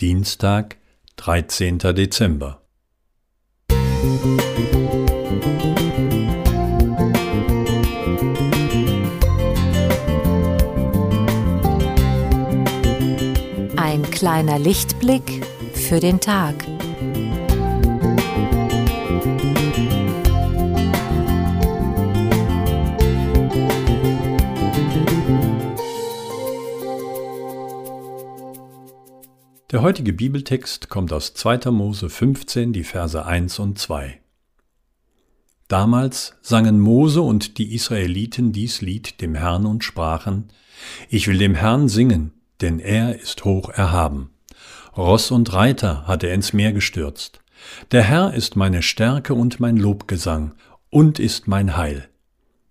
Dienstag, 13. Dezember. Ein kleiner Lichtblick für den Tag. Der heutige Bibeltext kommt aus 2. Mose 15, die Verse 1 und 2. Damals sangen Mose und die Israeliten dies Lied dem Herrn und sprachen, Ich will dem Herrn singen, denn er ist hoch erhaben. Ross und Reiter hat er ins Meer gestürzt. Der Herr ist meine Stärke und mein Lobgesang und ist mein Heil.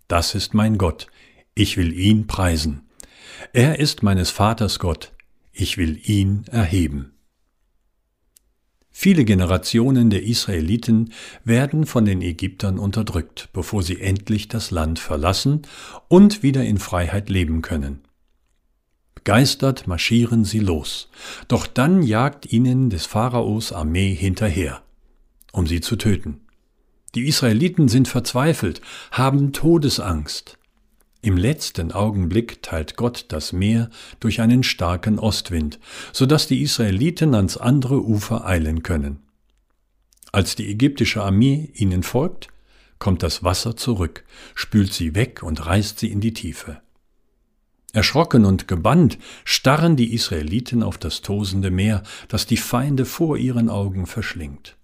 Das ist mein Gott, ich will ihn preisen. Er ist meines Vaters Gott, ich will ihn erheben. Viele Generationen der Israeliten werden von den Ägyptern unterdrückt, bevor sie endlich das Land verlassen und wieder in Freiheit leben können. Begeistert marschieren sie los, doch dann jagt ihnen des Pharaos Armee hinterher, um sie zu töten. Die Israeliten sind verzweifelt, haben Todesangst. Im letzten Augenblick teilt Gott das Meer durch einen starken Ostwind, so dass die Israeliten ans andere Ufer eilen können. Als die ägyptische Armee ihnen folgt, kommt das Wasser zurück, spült sie weg und reißt sie in die Tiefe. Erschrocken und gebannt starren die Israeliten auf das tosende Meer, das die Feinde vor ihren Augen verschlingt.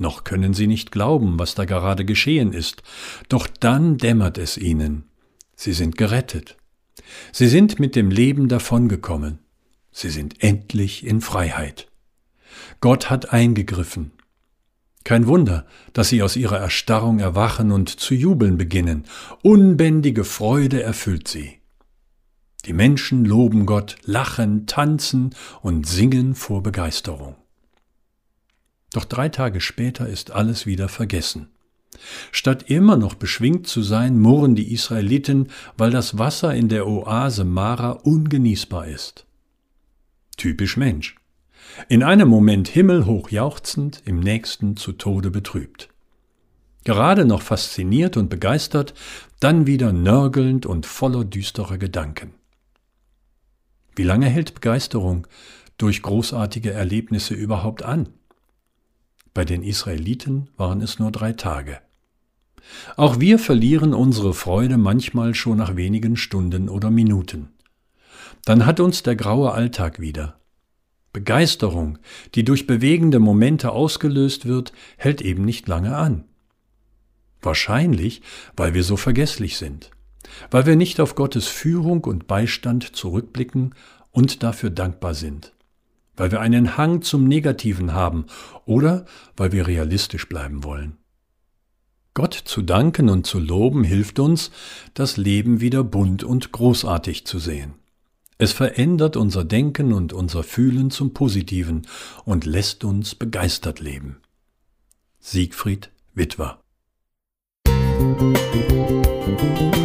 Noch können sie nicht glauben, was da gerade geschehen ist, doch dann dämmert es ihnen. Sie sind gerettet. Sie sind mit dem Leben davongekommen. Sie sind endlich in Freiheit. Gott hat eingegriffen. Kein Wunder, dass sie aus ihrer Erstarrung erwachen und zu jubeln beginnen. Unbändige Freude erfüllt sie. Die Menschen loben Gott, lachen, tanzen und singen vor Begeisterung. Doch drei Tage später ist alles wieder vergessen. Statt immer noch beschwingt zu sein, murren die Israeliten, weil das Wasser in der Oase Mara ungenießbar ist. Typisch Mensch. In einem Moment himmelhoch jauchzend, im nächsten zu Tode betrübt. Gerade noch fasziniert und begeistert, dann wieder nörgelnd und voller düsterer Gedanken. Wie lange hält Begeisterung durch großartige Erlebnisse überhaupt an? Bei den Israeliten waren es nur drei Tage. Auch wir verlieren unsere Freude manchmal schon nach wenigen Stunden oder Minuten. Dann hat uns der graue Alltag wieder. Begeisterung, die durch bewegende Momente ausgelöst wird, hält eben nicht lange an. Wahrscheinlich, weil wir so vergesslich sind, weil wir nicht auf Gottes Führung und Beistand zurückblicken und dafür dankbar sind weil wir einen Hang zum Negativen haben oder weil wir realistisch bleiben wollen. Gott zu danken und zu loben hilft uns, das Leben wieder bunt und großartig zu sehen. Es verändert unser Denken und unser Fühlen zum Positiven und lässt uns begeistert leben. Siegfried Witwer Musik